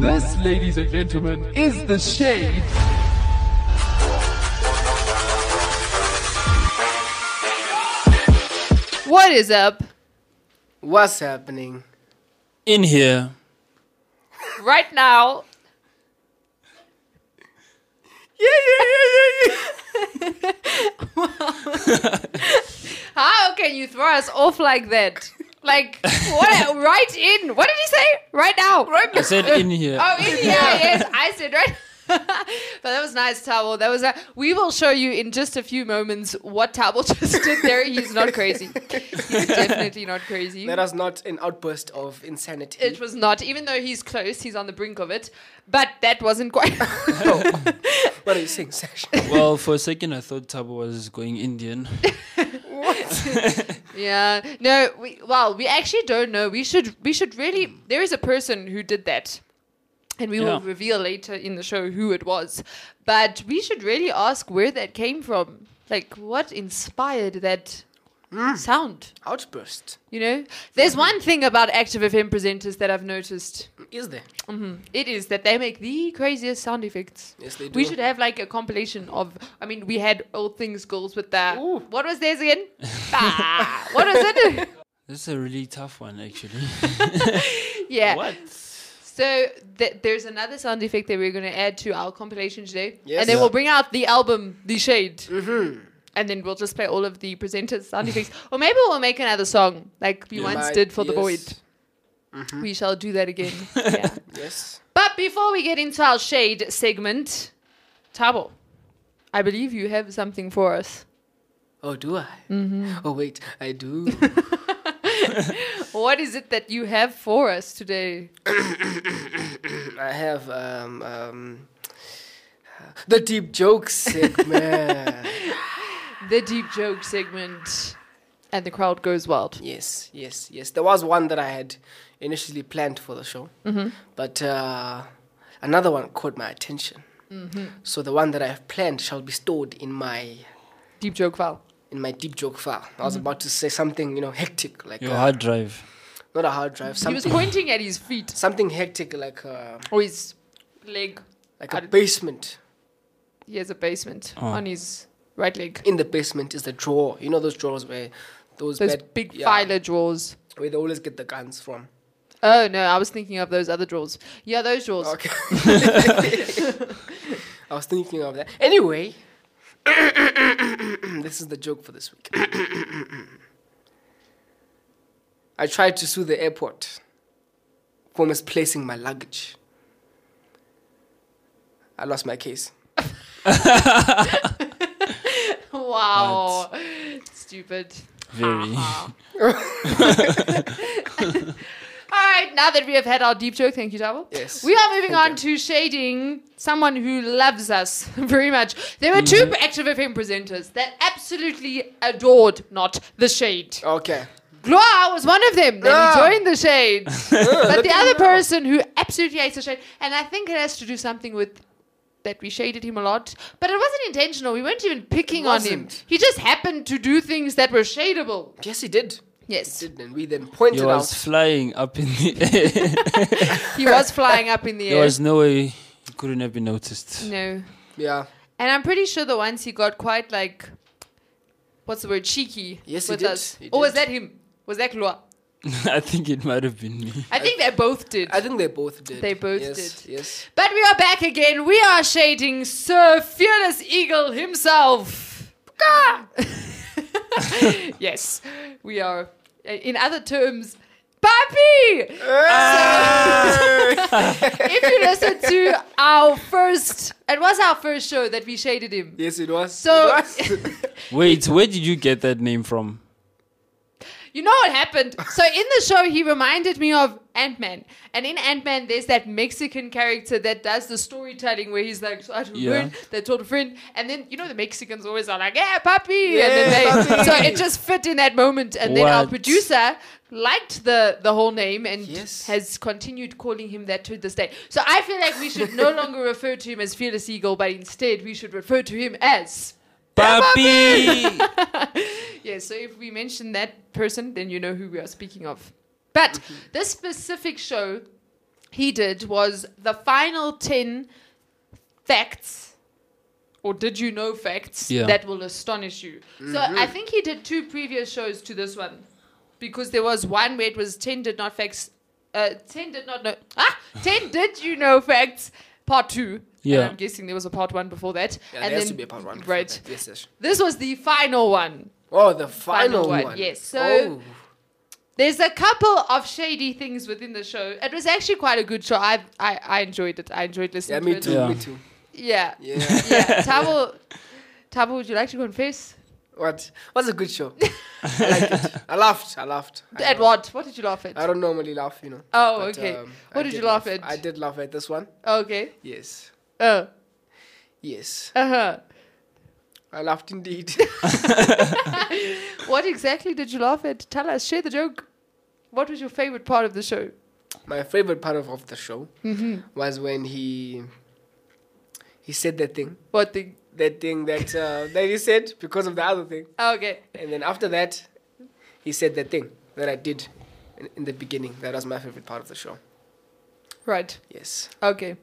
This, ladies and gentlemen, is the shade. What is up? What's happening? In here. Right now, Yeah, yeah, yeah, yeah, yeah. how can you throw us off like that? Like, what? right in. What did he say? Right now. Right I said in here. Oh, in here. yes, I said right. but that was nice, Tabo. That was a. We will show you in just a few moments what Tabo just did there. He's not crazy. He's definitely not crazy. That was not an outburst of insanity. It was not, even though he's close, he's on the brink of it. But that wasn't quite. what are you saying, Sash? Well, for a second, I thought Tabo was going Indian. Yeah. No. We, well, we actually don't know. We should. We should really. There is a person who did that, and we will reveal later in the show who it was. But we should really ask where that came from. Like, what inspired that sound? Outburst. You know, there's one thing about Active FM presenters that I've noticed. Is there? It is that they make the craziest sound effects. Yes, they do. We should have like a compilation of. I mean, we had all things goals with that. Ooh. What was theirs again? ah, what was it? This is a really tough one, actually. yeah. What? So th- there's another sound effect that we're going to add to our compilation today, Yes. and then Yeah. we'll bring out the album, The Shade, mm-hmm. And then we'll just play all of the presenters' sound effects, or maybe we'll make another song like we Yeah. once Might- did for the yes. void. We shall do that again. yeah. Yes. But before we get into our shade segment, Tabo, I believe you have something for us. Oh, do I? Mm-hmm. Oh, wait, I do. What is it that you have for us today? I have um, um, the deep joke segment. The deep joke segment, and the crowd goes wild. yes, yes, yes. There was one that I had initially planned for the show, but uh, another one caught my attention. So the one that I have planned shall be stored in my Deep joke file. in my deep joke file. I was about to say something, you know, hectic, like Your uh, hard drive. not a hard drive, He was something, pointing at his feet something hectic, like uh, or his leg. like I a don't- basement. He has a basement Oh. on his right leg. In the basement is the drawer. You know those drawers where those Those bed- big yeah, filer drawers. where they always get the guns from. Oh no, I was thinking of those other drawers. Yeah, those drawers. Okay. I was thinking of that. Anyway, this is the joke for this week. I tried to sue the airport for misplacing my luggage. I lost my case. Wow. Stupid. Very. All right, now that we have had our deep joke, thank you, Double. Yes. We are moving Thank on to shading someone who loves us very much. There were two Active FM presenters that absolutely adored not the shade. Okay. Gloire was one of them that Ah. joined the shade. but the other person who absolutely hates the shade, and I think it has to do something with that we shaded him a lot, but it wasn't intentional. We weren't even picking on him. wasn't. He just happened to do things that were shadable. Yes, he did. Yes, Did and we then pointed He was out. flying up in the air. he was flying up in the air. there air. was no way he couldn't have been noticed. no, Yeah. and I'm pretty sure the ones he got quite like, what's the word, cheeky. Yes, he with did. us. He Or was did. that him? Was that Gloire? I think it might have been me. I think they both did. I think they both did. They both yes, did. Yes. But we are back again. We are shading Sir Fearless Eagle himself. yes, we are. uh, In other terms, Papi! if you listen to our first, it was our first show that we shaded him. Yes, it was. So- It was. Wait, where did you get that name from? You know what happened? So in the show, he reminded me of Ant Man, and in Ant Man, there's that Mexican character that does the storytelling where he's like, so I told a friend, they told a friend, and then you know the Mexicans always are like, yeah, papi, and then they, so it just fit in that moment, and then our What? producer liked the the whole name and Yes. has continued calling him that to this day. So I feel like we should no longer refer to him as Fearless Eagle, but instead we should refer to him as. Papi! Yeah, so if we mention that person, then you know who we are speaking of. But Mm-hmm. this specific show, he did was the final 10 facts or did you know facts Yeah. that will astonish you. So I think he did two previous shows to this one because there was one where it was 10 did not facts uh, 10 did not know ah 10 did you know facts part 2 Yeah. and I'm guessing there was a part 1 before that Yeah, and there has then to be a part one. before right that. Yes, yes. this was the final one Oh, the final, Final one, one. yes. So- Oh. There's a couple of shady things within the show. It was actually quite a good show. I I, I enjoyed it. I enjoyed yeah, listening me to too. it. Yeah. Me too. Yeah. Yeah. Yeah. Tabo, Tabo, would you like to confess? what? What's a good show? I liked it. I laughed. I laughed. I At laughed. what? What did you laugh at? I don't normally laugh, you know. Oh, but, okay. um, What I did you laugh at? I did laugh at this one. Okay. Yes. Uh. Yes. Uh huh. I laughed indeed. What exactly did you laugh at? Tell us. Share the joke. What was your favorite part of the show? My favorite part of, of the show Mm-hmm. was when he he said that thing. What thing? That thing that uh, that he said because of the other thing. Okay. And then after that, he said that thing that I did in, in the beginning. That was my favorite part of the show. Right. Yes. Okay.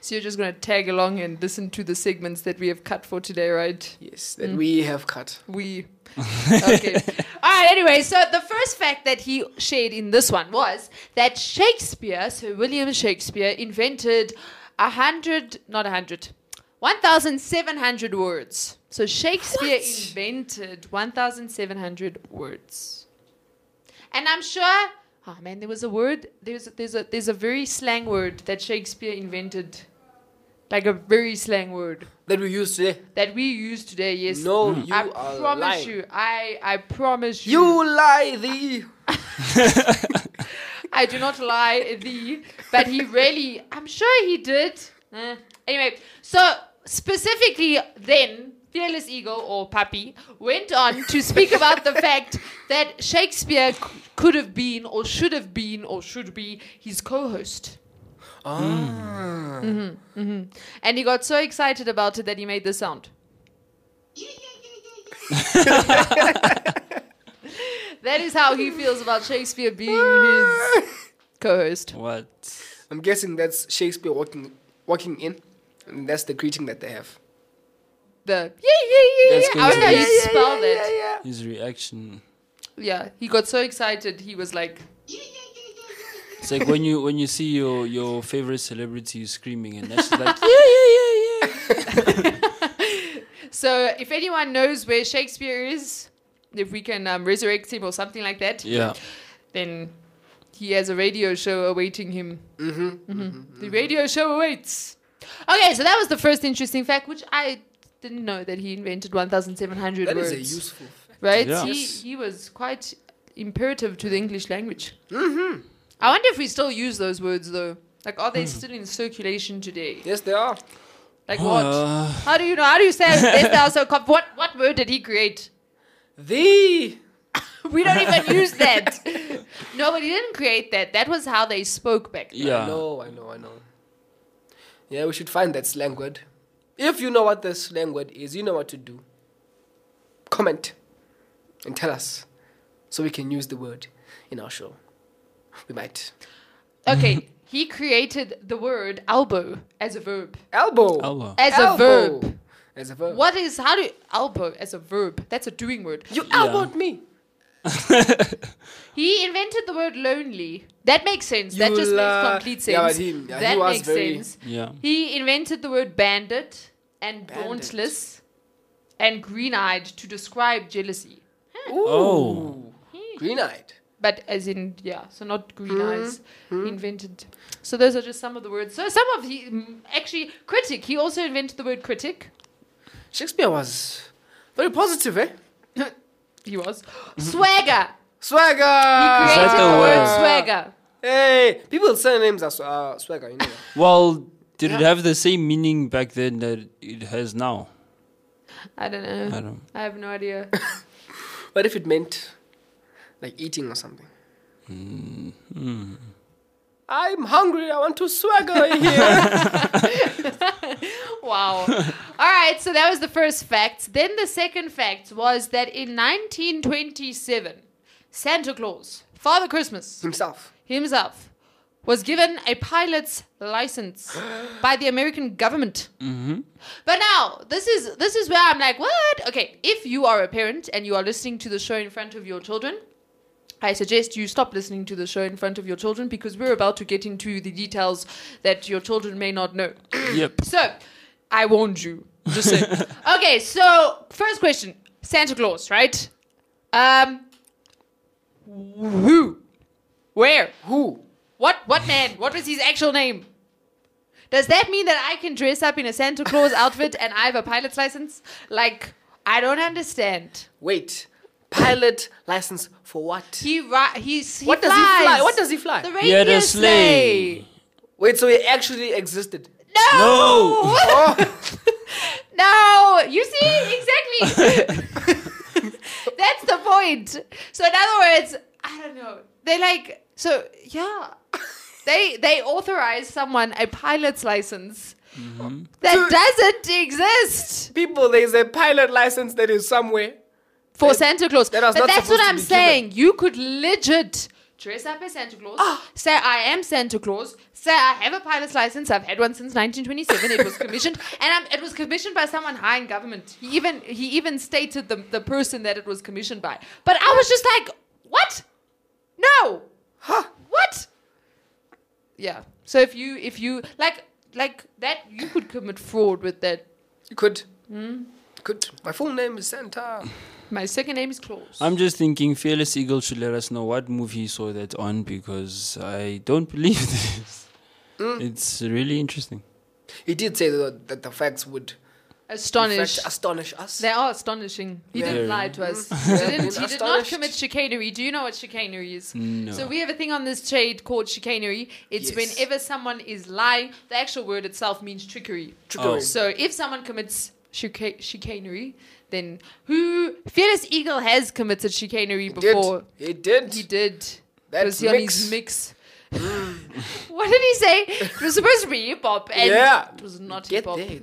So you're just gonna tag along and listen to the segments that we have cut for today, right? Yes. That Mm. we have cut. We. Okay. All right. Anyway, so the first fact that he shared in this one was that Shakespeare, Sir William Shakespeare, invented a hundred, not a hundred, one thousand seven hundred words. So Shakespeare What? invented one thousand seven hundred words. And I'm sure. Oh man, there was a word. There's there's a there's a very slang word that Shakespeare invented, like a very slang word That we use today. that we use today. Yes. No, you I are promise lying. you. I I promise you. You lie thee. I do not lie thee, but he really. I'm sure he did. Eh. Anyway, so specifically then. Fearless Eagle or Papi went on to speak about the fact that Shakespeare c- could have been, or should have been, or should be his co host. Ah. And he got so excited about it that he made the sound. that is how he feels about Shakespeare being his co-host. What? I'm guessing that's Shakespeare walking walking in, and that's the greeting that they have. The yeah yeah yeah. That's yeah. I wonder how going to you be- spell that. His reaction. Yeah, he got so excited. He was like, It's like when you when you see your your favorite celebrity screaming and that's like yeah yeah yeah yeah. so. If anyone knows where Shakespeare is, if we can um, resurrect him or something like that, Yeah. then he has a radio show awaiting him. Mm-hmm. The radio show awaits. Okay, so that was the first interesting fact, which I didn't know that he invented 1,700 That words. is a useful fact. right? Yeah. He, he was quite imperative to the English language. Mm-hmm. I wonder if we still use those words though. Like, are they still in circulation today? Yes, they are. Like what? Uh, How do you know? How do you say this now so com- what what word did he create? The We don't even use that. No, but he didn't create that. That was how they spoke back then. yeah. I know, I know, I know. Yeah, we should find that slang word. If you know what the slang word is, you know what to do. Comment and tell us so we can use the word in our show. We might. Okay, he created the word elbow as a verb. Elbow. Elbow. As a Elbow. verb. As a verb. What is how do you, elbow as a verb? That's a doing word. You Yeah. elbowed me. He invented the word lonely. That makes sense. that You just la- makes complete sense. Yeah, but he- yeah, he that was makes very- sense. Yeah. He invented the word bandit and Bandit. dauntless and green-eyed to describe jealousy. Ooh. Oh. Green eyed. But as in, yeah, so not green Hmm. eyes. Invented. So those are just some of the words. So some of he mm, actually critic. He also invented the word critic. Shakespeare was very positive, eh? He was swagger. Swagger! He created the the word word? swagger. Hey, people surnames are sw- uh, swagger, you know. Well, did it have the same meaning back then that it has now? I don't know. I don't. I have no idea. What if it meant like eating or something? Hmm. I'm hungry. I want to swagger here. Wow. All right, so that was the first fact. Then the second fact was that in 1927, Santa Claus, Father Christmas Himself. himself, was given a pilot's license by the American government. Mm-hmm. But now, this is this is where I'm like, what? Okay, if you are a parent and you are listening to the show in front of your children, I suggest you stop listening to the show in front of your children because we're about to get into the details that your children may not know. Yep. So, I warned you. Just saying. okay, so first question: Santa Claus, right? Um, who, where, Who? what, what man? What was his actual name? Does that mean that I can dress up in a Santa Claus outfit and I have a pilot's license? Like, I don't understand. Wait. Pilot license for what? He ri- he's he What does flies. he fly? What does he fly? The He had a reindeer sleigh. sleigh. Wait, so he actually existed. No. Oh, No, you see exactly. That's the point. So in other words, I don't know. They like so yeah. They they authorize someone a pilot's license mm-hmm. that doesn't exist people, there's a pilot license that is somewhere. For Santa Claus. that but that's what I'm saying. You could legit dress up as Santa Claus, Ah. say I am Santa Claus, say I have a pilot's license. I've had one since 1927. it was commissioned, and um, it was commissioned by someone high in government. He even he even stated the the person that it was commissioned by. But I was just like, what? No. Huh. What? Yeah. So if you if you like like that, you could commit fraud with that. You could. Hmm? Could. My full name is Santa. My second name is Claus. I'm just thinking Fearless Eagle should let us know what movie he saw that on because I don't believe this. Mm. It's really interesting. He did say that, that the facts would Astonish. fact, astonish us. They are astonishing. He didn't lie to us. Mm-hmm. He, didn't, he did not commit chicanery. Do you know what chicanery is? No. So we have a thing on this trade called chicanery. It's Yes. whenever someone is lying. The actual word itself means trickery. Trickery. Oh. So if someone commits chica- chicanery, then who Fearless Eagle has committed chicanery He before. did. He did. He did. That was he on his mix. mix? what did he say? It was supposed to be hip hop, and Yeah. it was not hip hop. It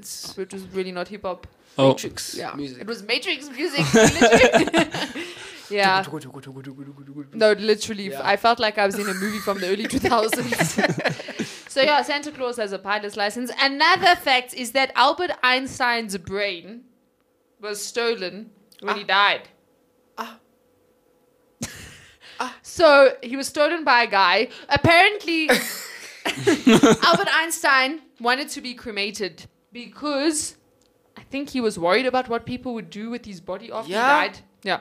was really not hip hop. Oh, Matrix Yeah, music. it was Matrix music. yeah, no, literally, Yeah. I felt like I was in a movie from the early 2000s. so yeah, Santa Claus has a pilot's license. Another fact is that Albert Einstein's brain was stolen when he died. Ah. So he was stolen by a guy. Apparently, Albert Einstein wanted to be cremated because I think he was worried about what people would do with his body after Yeah. he died. Yeah.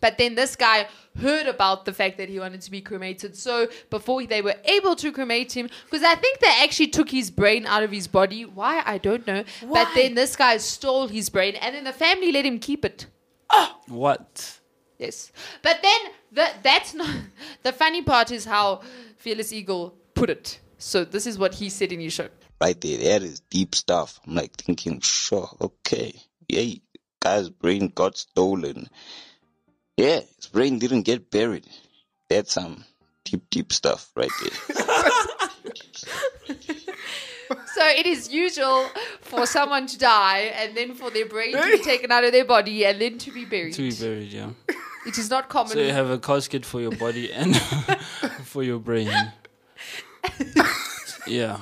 But then this guy heard about the fact that he wanted to be cremated. So before they were able to cremate him, because I think they actually took his brain out of his body. Why? I don't know. Why? But then this guy stole his brain and then the family let him keep it. Oh! what? Yes. But then the, that's not the funny part is how Fearless Eagle put it. So this is what he said in his show. Right there. That is deep stuff. I'm like thinking, sure, okay. Yeah, guy's brain got stolen. Yeah, his brain didn't get buried. That's some deep, deep stuff right there. So it is usual for someone to die and then for their brain to be taken out of their body and then to be buried. To be buried, yeah. It is not common. So you have a casket for your body and for your brain. yeah.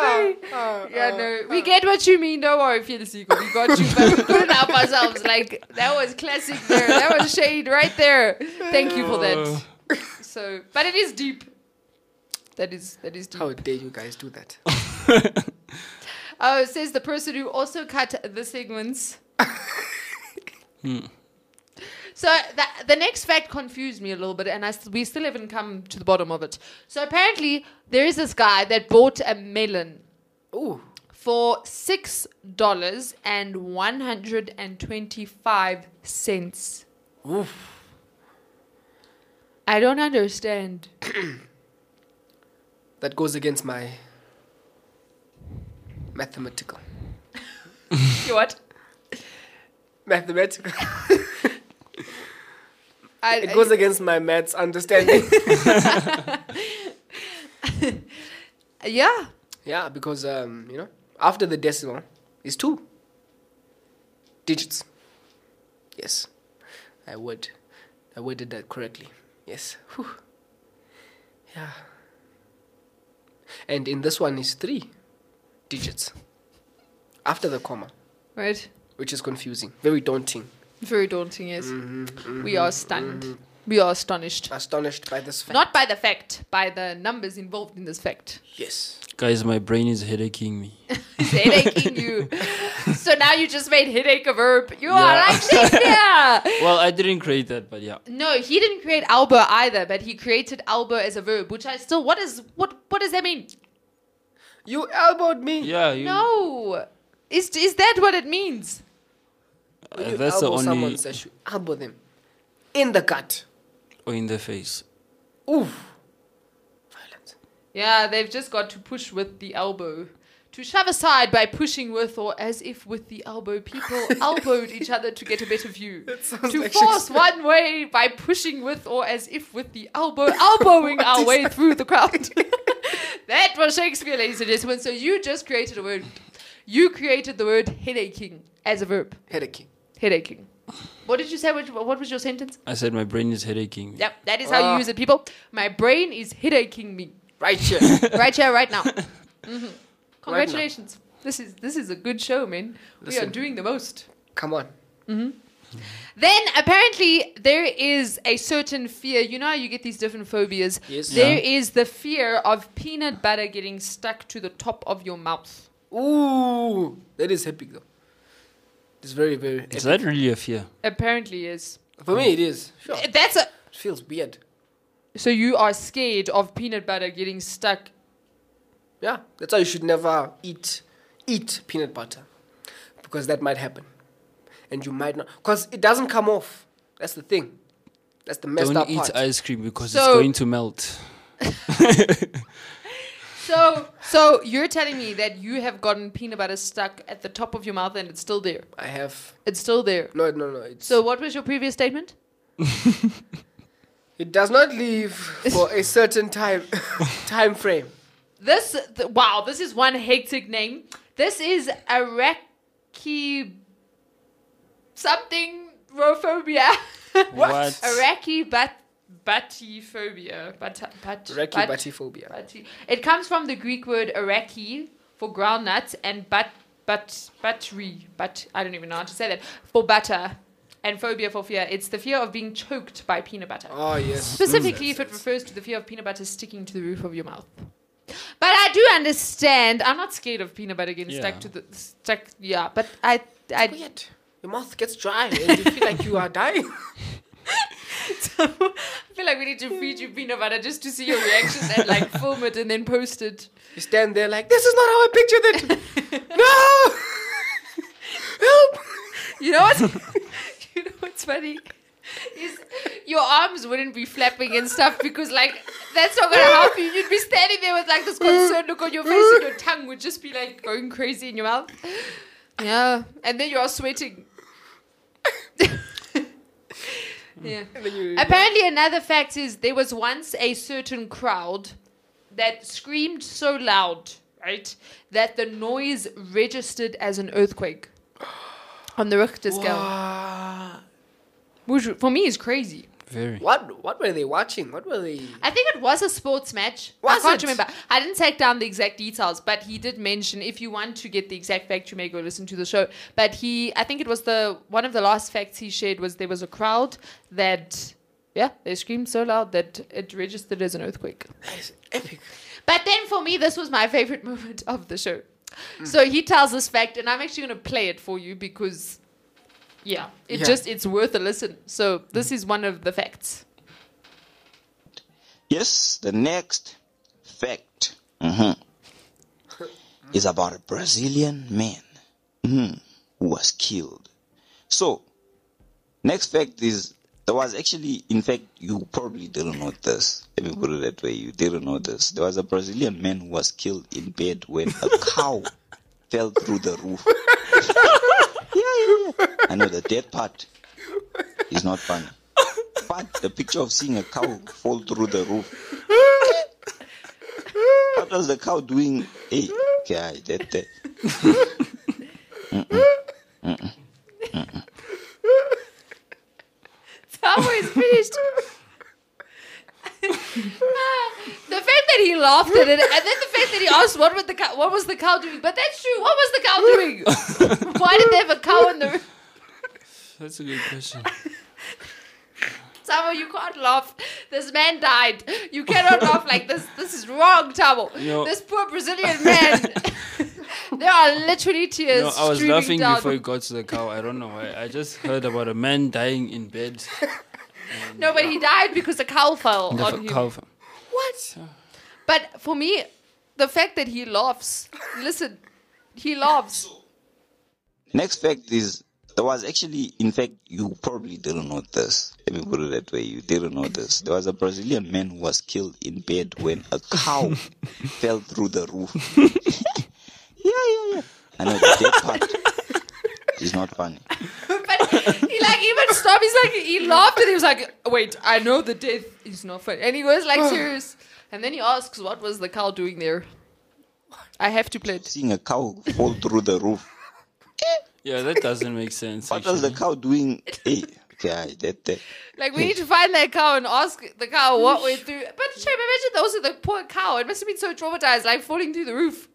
That's very. Ah, yeah, no, we get what you mean. Don't worry, Fearless Eagle. We got you, but we couldn't help ourselves. Like that was classic. There, that was shade right there. Thank you for that. So, but it is deep. That is that is deep. How dare you guys do that? Oh, it says the person who also cut the segments. So that, the next fact confused me a little bit, and I, st- we still haven't come to the bottom of it. So apparently, there is this guy that bought a melon Ooh. for six dollars and one hundred and twenty-five cents. Oof. I don't understand. That goes against my mathematical. you what? Mathematical. I, It goes against my maths understanding. yeah. yeah, because um, you know, after the decimal is two digits. Yes, I would. I worded that correctly. Yes. Whew. Yeah. And in this one is three digits after the comma, Right. which is confusing, very daunting. Very daunting, yes. Mm-hmm, we are stunned. We are astonished. Astonished by this fact. Not by the fact, by the numbers involved in this fact. yes. Guys, my brain is headaching me. It's headaching you. So now you just made headache a verb. You are Yeah. like Shakespeare. Well, I didn't create that, but yeah. no, he didn't create elbow either, but he created elbow as a verb, which I still. What is what? What does that mean? You elbowed me. Yeah, you, No. Is is that what it means? Uh, When that's the elbow only. someone says you elbow them in the gut. Or in the face. Oof. Violence. Yeah, they've just got to push with the elbow. To shove aside by pushing with, or as if with the elbow, people elbowed each other to get a better view. To like force one way by pushing with, or as if with the elbow, elbowing our way through the crowd. that was Shakespeare, ladies and gentlemen. So you just created a word. You created the word headaching as a verb. Headache. Headaching. What did you say? What, what was your sentence? I said my brain is headaching me. Yep, that is how Ah. you use it, people. My brain is headaching me Right here. right here, right now. hmm Congratulations. This is this is a good show, man. We are doing the most. Come on. Then apparently there is a certain fear. You know how you get these different phobias. Yes. There Yeah. is the fear of peanut butter getting stuck to the top of your mouth. Ooh. That is epic though. It's very, very epic. Is that really a fear? Apparently is. For me, it is. Sure. Uh, that's a. It feels weird. So you are scared of peanut butter getting stuck. Yeah. That's why you should never eat eat peanut butter. Because that might happen. And you might not. Because it doesn't come off. That's the thing. That's the messed Don't up eat ice cream because it's going to melt. So so you're telling me that you have gotten peanut butter stuck at the top of your mouth and it's still there. I have. It's still there. No, no, no. It's, So what was your previous statement? it does not leave for a certain time time frame. This th- wow, this is one hectic name. This is Iraqi something rophobia. What? Iraqi bat batyphobia. Bat, bat, Iraqi bat- batyphobia. bati- It comes from the Greek word Iraqi for groundnuts and bat but battery but I don't even know how to say that for butter and phobia for fear. It's the fear of being choked by peanut butter. Oh, yes. Specifically, if it mm. refers to the fear of peanut butter sticking to the roof of your mouth. But I do understand. I'm not scared of peanut butter getting stuck to the stuck. Yeah, but I, I Weird. Your mouth gets dry and you feel like you are dying. I feel like we need to feed you peanut butter just to see your reaction and like film it and then post it. You stand there like, this is not how I pictured it. no! Help! You know what? you know what's funny? Is your arms wouldn't be flapping and stuff because like that's not gonna help you. You'd be standing there with like this concerned look on your face and your tongue would just be like going crazy in your mouth. Yeah. And then you are sweating. Yeah. Apparently, another fact is there was once a certain crowd that screamed so loud, right, that the noise registered as an earthquake on the Richter scale, which for me is crazy. Very. What what were they watching? What were they? I think it was a sports match. Was I can't it? remember. I didn't take down the exact details, but he did mention if you want to get the exact fact, you may go listen to the show. But he, I think it was the one of the last facts he shared was there was a crowd that, yeah, they screamed so loud that it registered as an earthquake. That is epic. But then for me, this was my favorite moment of the show. So he tells this fact, and I'm actually going to play it for you because, yeah, it Yeah. just it's worth a listen. So this is one of the facts. Yes, the next fact mhm, is about a Brazilian man mhm, who was killed. So, next fact is there was actually, in fact, you probably didn't know this. Let me put it that way. You didn't know this. There was a Brazilian man who was killed in bed when a cow fell through the roof. I know the dead part is not funny. But the picture of seeing a cow fall through the roof. what was the cow doing? Hey, guy, that, that. It's always finished. the fact that he laughed at it, and then the fact that he asked what was the cow, what was the cow doing? But that's true. What was the cow doing? Why did they have a cow in the room? That's a good question. Tamo, you can't laugh. This man died. You cannot laugh like this. This is wrong, Tamo. No. This poor Brazilian man. there are literally tears. No, I was laughing down. before it got to the cow. I don't know why. I just heard about a man dying in bed. No, but he died because the cow fell The on f- him. cow. What? But for me, the fact that he laughs. Listen, he laughs. Next fact is there was actually, in fact, you probably didn't know this. Let me put it that way. You didn't know this. There was a Brazilian man who was killed in bed when a cow fell through the roof. yeah, yeah, yeah. I know the dead part is not funny. But he like even stopped. He's like he laughed and he was like, "Wait, I know the death is not funny." And he was like serious. And then he asks, "What was the cow doing there?" I have to play it. Seeing a cow fall through the roof. Yeah, that doesn't make sense. What was the cow doing? Hey, okay, that, that. Like we need to find that cow and ask the cow what went through. But Shame, imagine also the poor cow. It must have been so traumatized, like falling through the roof.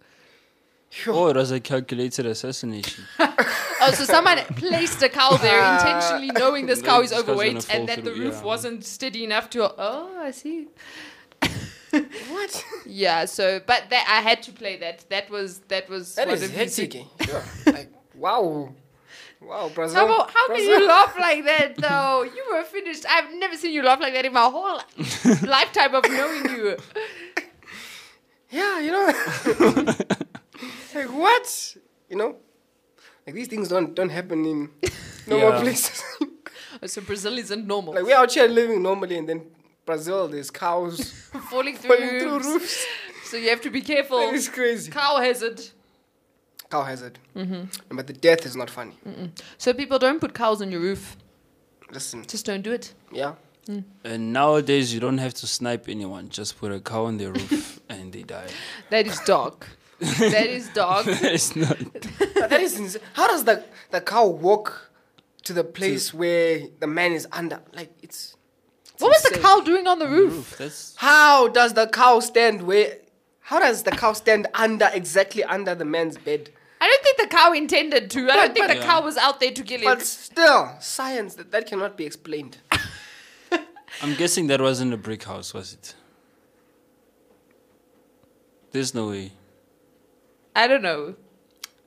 Oh, it was a calculated assassination. Oh, so someone placed a cow there intentionally, knowing this cow is This cow's gonna overweight and that the through, roof yeah. wasn't steady enough to. Oh, I see. What? Yeah. So, but that I had to play that. That was that was That one is of the hectic. things-? Sure. like, wow. Wow, Brazil. How, how can you laugh like that though? You were finished. I've never seen you laugh like that in my whole lifetime of knowing you. Yeah, you know. like what? You know, like these things don't don't happen in normal Yeah. places. So Brazil isn't normal. like we're out here living normally, and then Brazil, there's cows falling through, falling through roofs. roofs. So you have to be careful. It's crazy. Cow hazard. Cow hazard. Mm-hmm. But the death is not funny. So people don't put cows on your roof. Listen, Just don't do it. yeah. Mm. And nowadays, you don't have to snipe anyone. Just put a cow on their roof and they die. That is dark. that is dark. it's not. But that is ins- how does the the cow walk to the place where the man is under? Like it's. What was the cow doing on the roof? Roof. How does the cow stand where? How does the cow stand under exactly under the man's bed? I don't think the cow intended to. I don't think the Yeah. cow was out there to kill him. But still, science that, that cannot be explained. I'm guessing that wasn't a brick house, was it? There's no way. I don't know.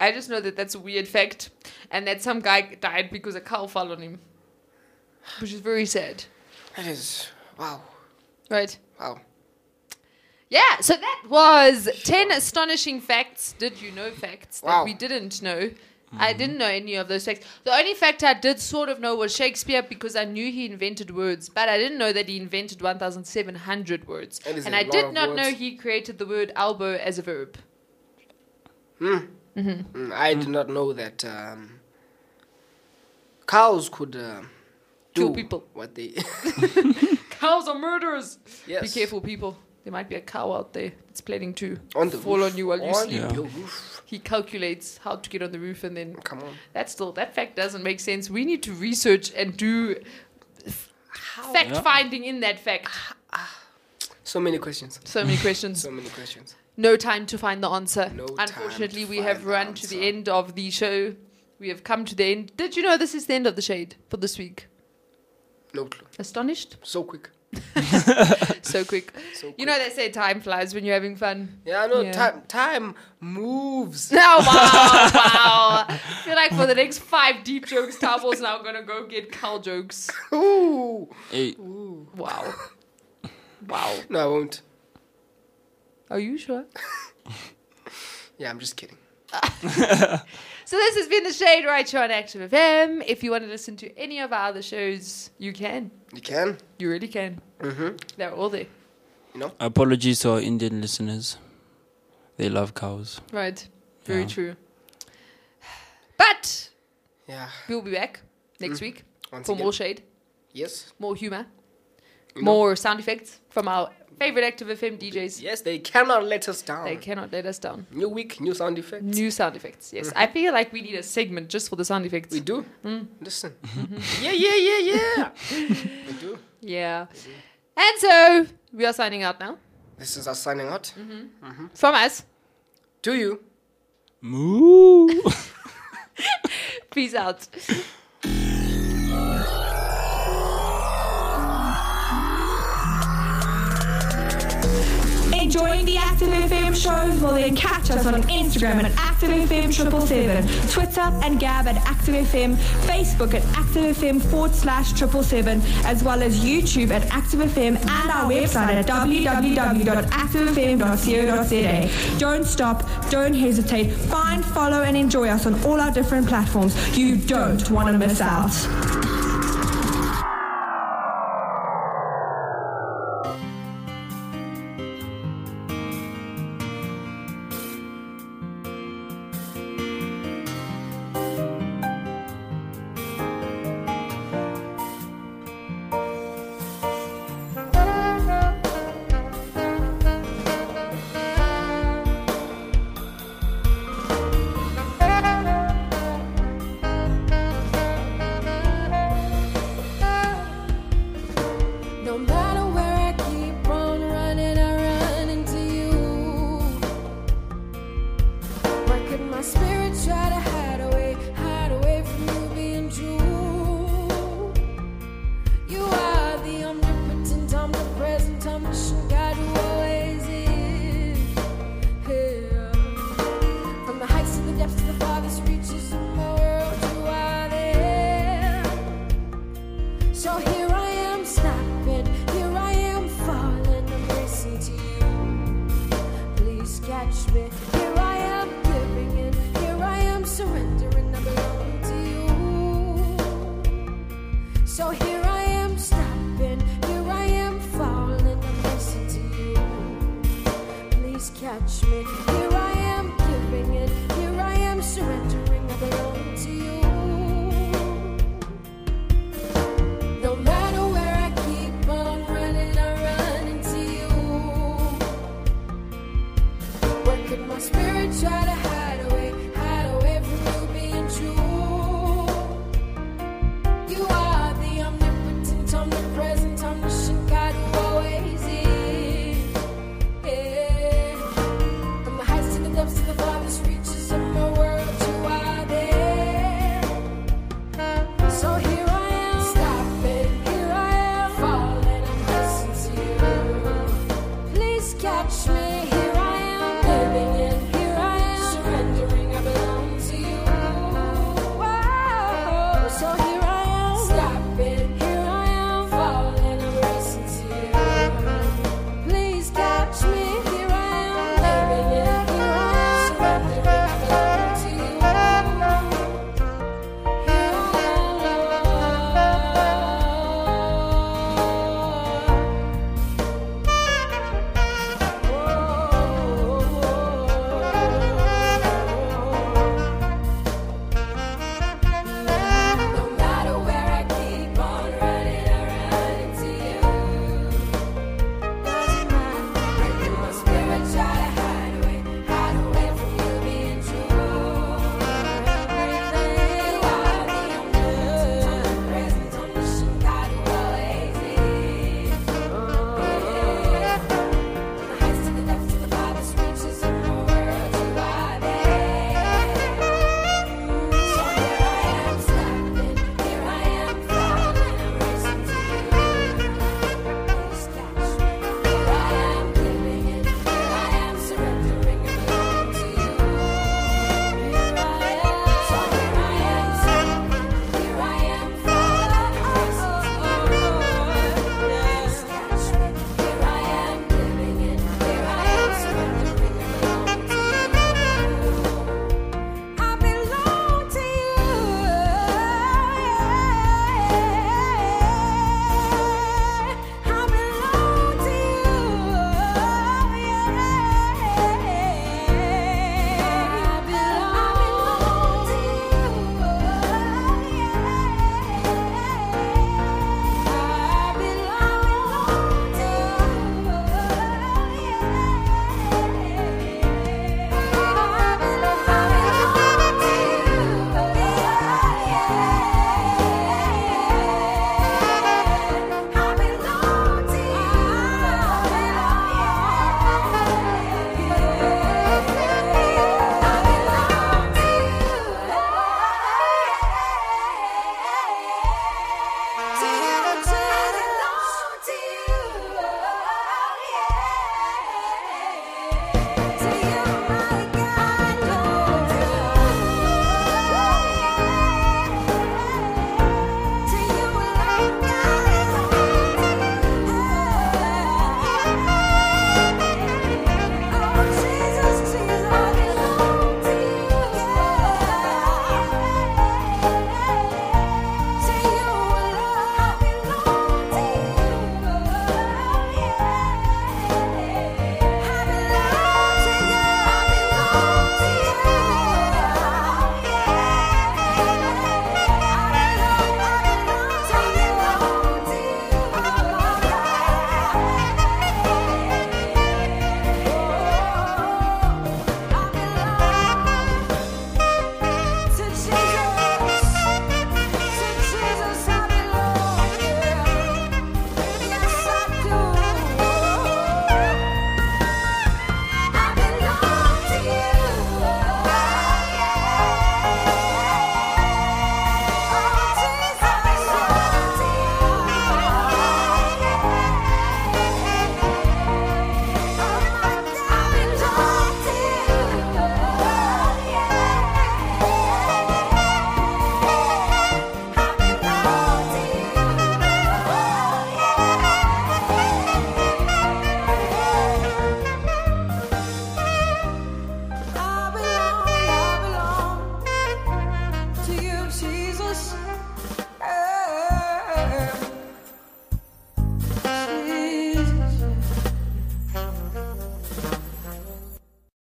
I just know that that's a weird fact, and that some guy died because a cow fell on him, which is very sad. That is wow, Right? wow. Yeah. So that was ten astonishing facts. Did you know facts that Wow. we didn't know? I didn't know any of those facts. The only fact I did sort of know was Shakespeare because I knew he invented words, but I didn't know that he invented 1,700 words. That is And a I lot did of not words. know he created the word elbow as a verb. Mm, I did not know that um, cows could uh, Kill people. What they Cows are murderers. yes. Be careful, people. There might be a cow out there that's planning to on the fall roof. on you while you on sleep. Yeah. He calculates how to get on the roof, and then Come on. that still that fact doesn't make sense. We need to research and do fact Yeah. finding in that fact. So many questions. So many questions. So many questions. No time to find the answer. No time Unfortunately, to we find have the run to the end of the show. We have come to the end. Did you know this is the end of the shade for this week? No clue. Astonished? So quick. So quick. So You know they say time flies when you're having fun. Yeah, I know. Yeah. Time time moves. No, oh, wow, wow. I feel like for the next five deep jokes, Tabo's now gonna go get cow jokes. Ooh. Hey, Wow. Wow. No, I won't. Are you sure? Yeah, I'm just kidding. So this has been the Shade right here on Active FM. If you want to listen to any of our other shows, you can. You can. You really can. Mm-hmm. They're all there. You know? apologies to our Indian listeners. They love cows. Right. Very Yeah. true. But Yeah. we'll be back next week Once for again. more shade, Yes. more humor, You know. more sound effects from our favorite Active FM DJs. Yes, they cannot let us down. They cannot let us down. New week, new sound effects. New sound effects. Yes, mm-hmm. I feel like we need a segment just for the sound effects. We do. Mm. Listen. Mm-hmm. yeah, yeah, yeah, yeah. we do. Yeah. We do. And so we are signing out now. This is us signing out. Mm-hmm. mm-hmm. From us. To you. Moo. Peace out. enjoying the Active FM shows? Well, then catch us on Instagram at Active FM triple seven, Twitter and Gab at Active FM, Facebook at Active FM forward slash triple seven, as well as YouTube at Active FM and our website at www.activefm.co.za. Don't stop, don't hesitate. Find, follow, and enjoy us on all our different platforms. You don't want to miss out.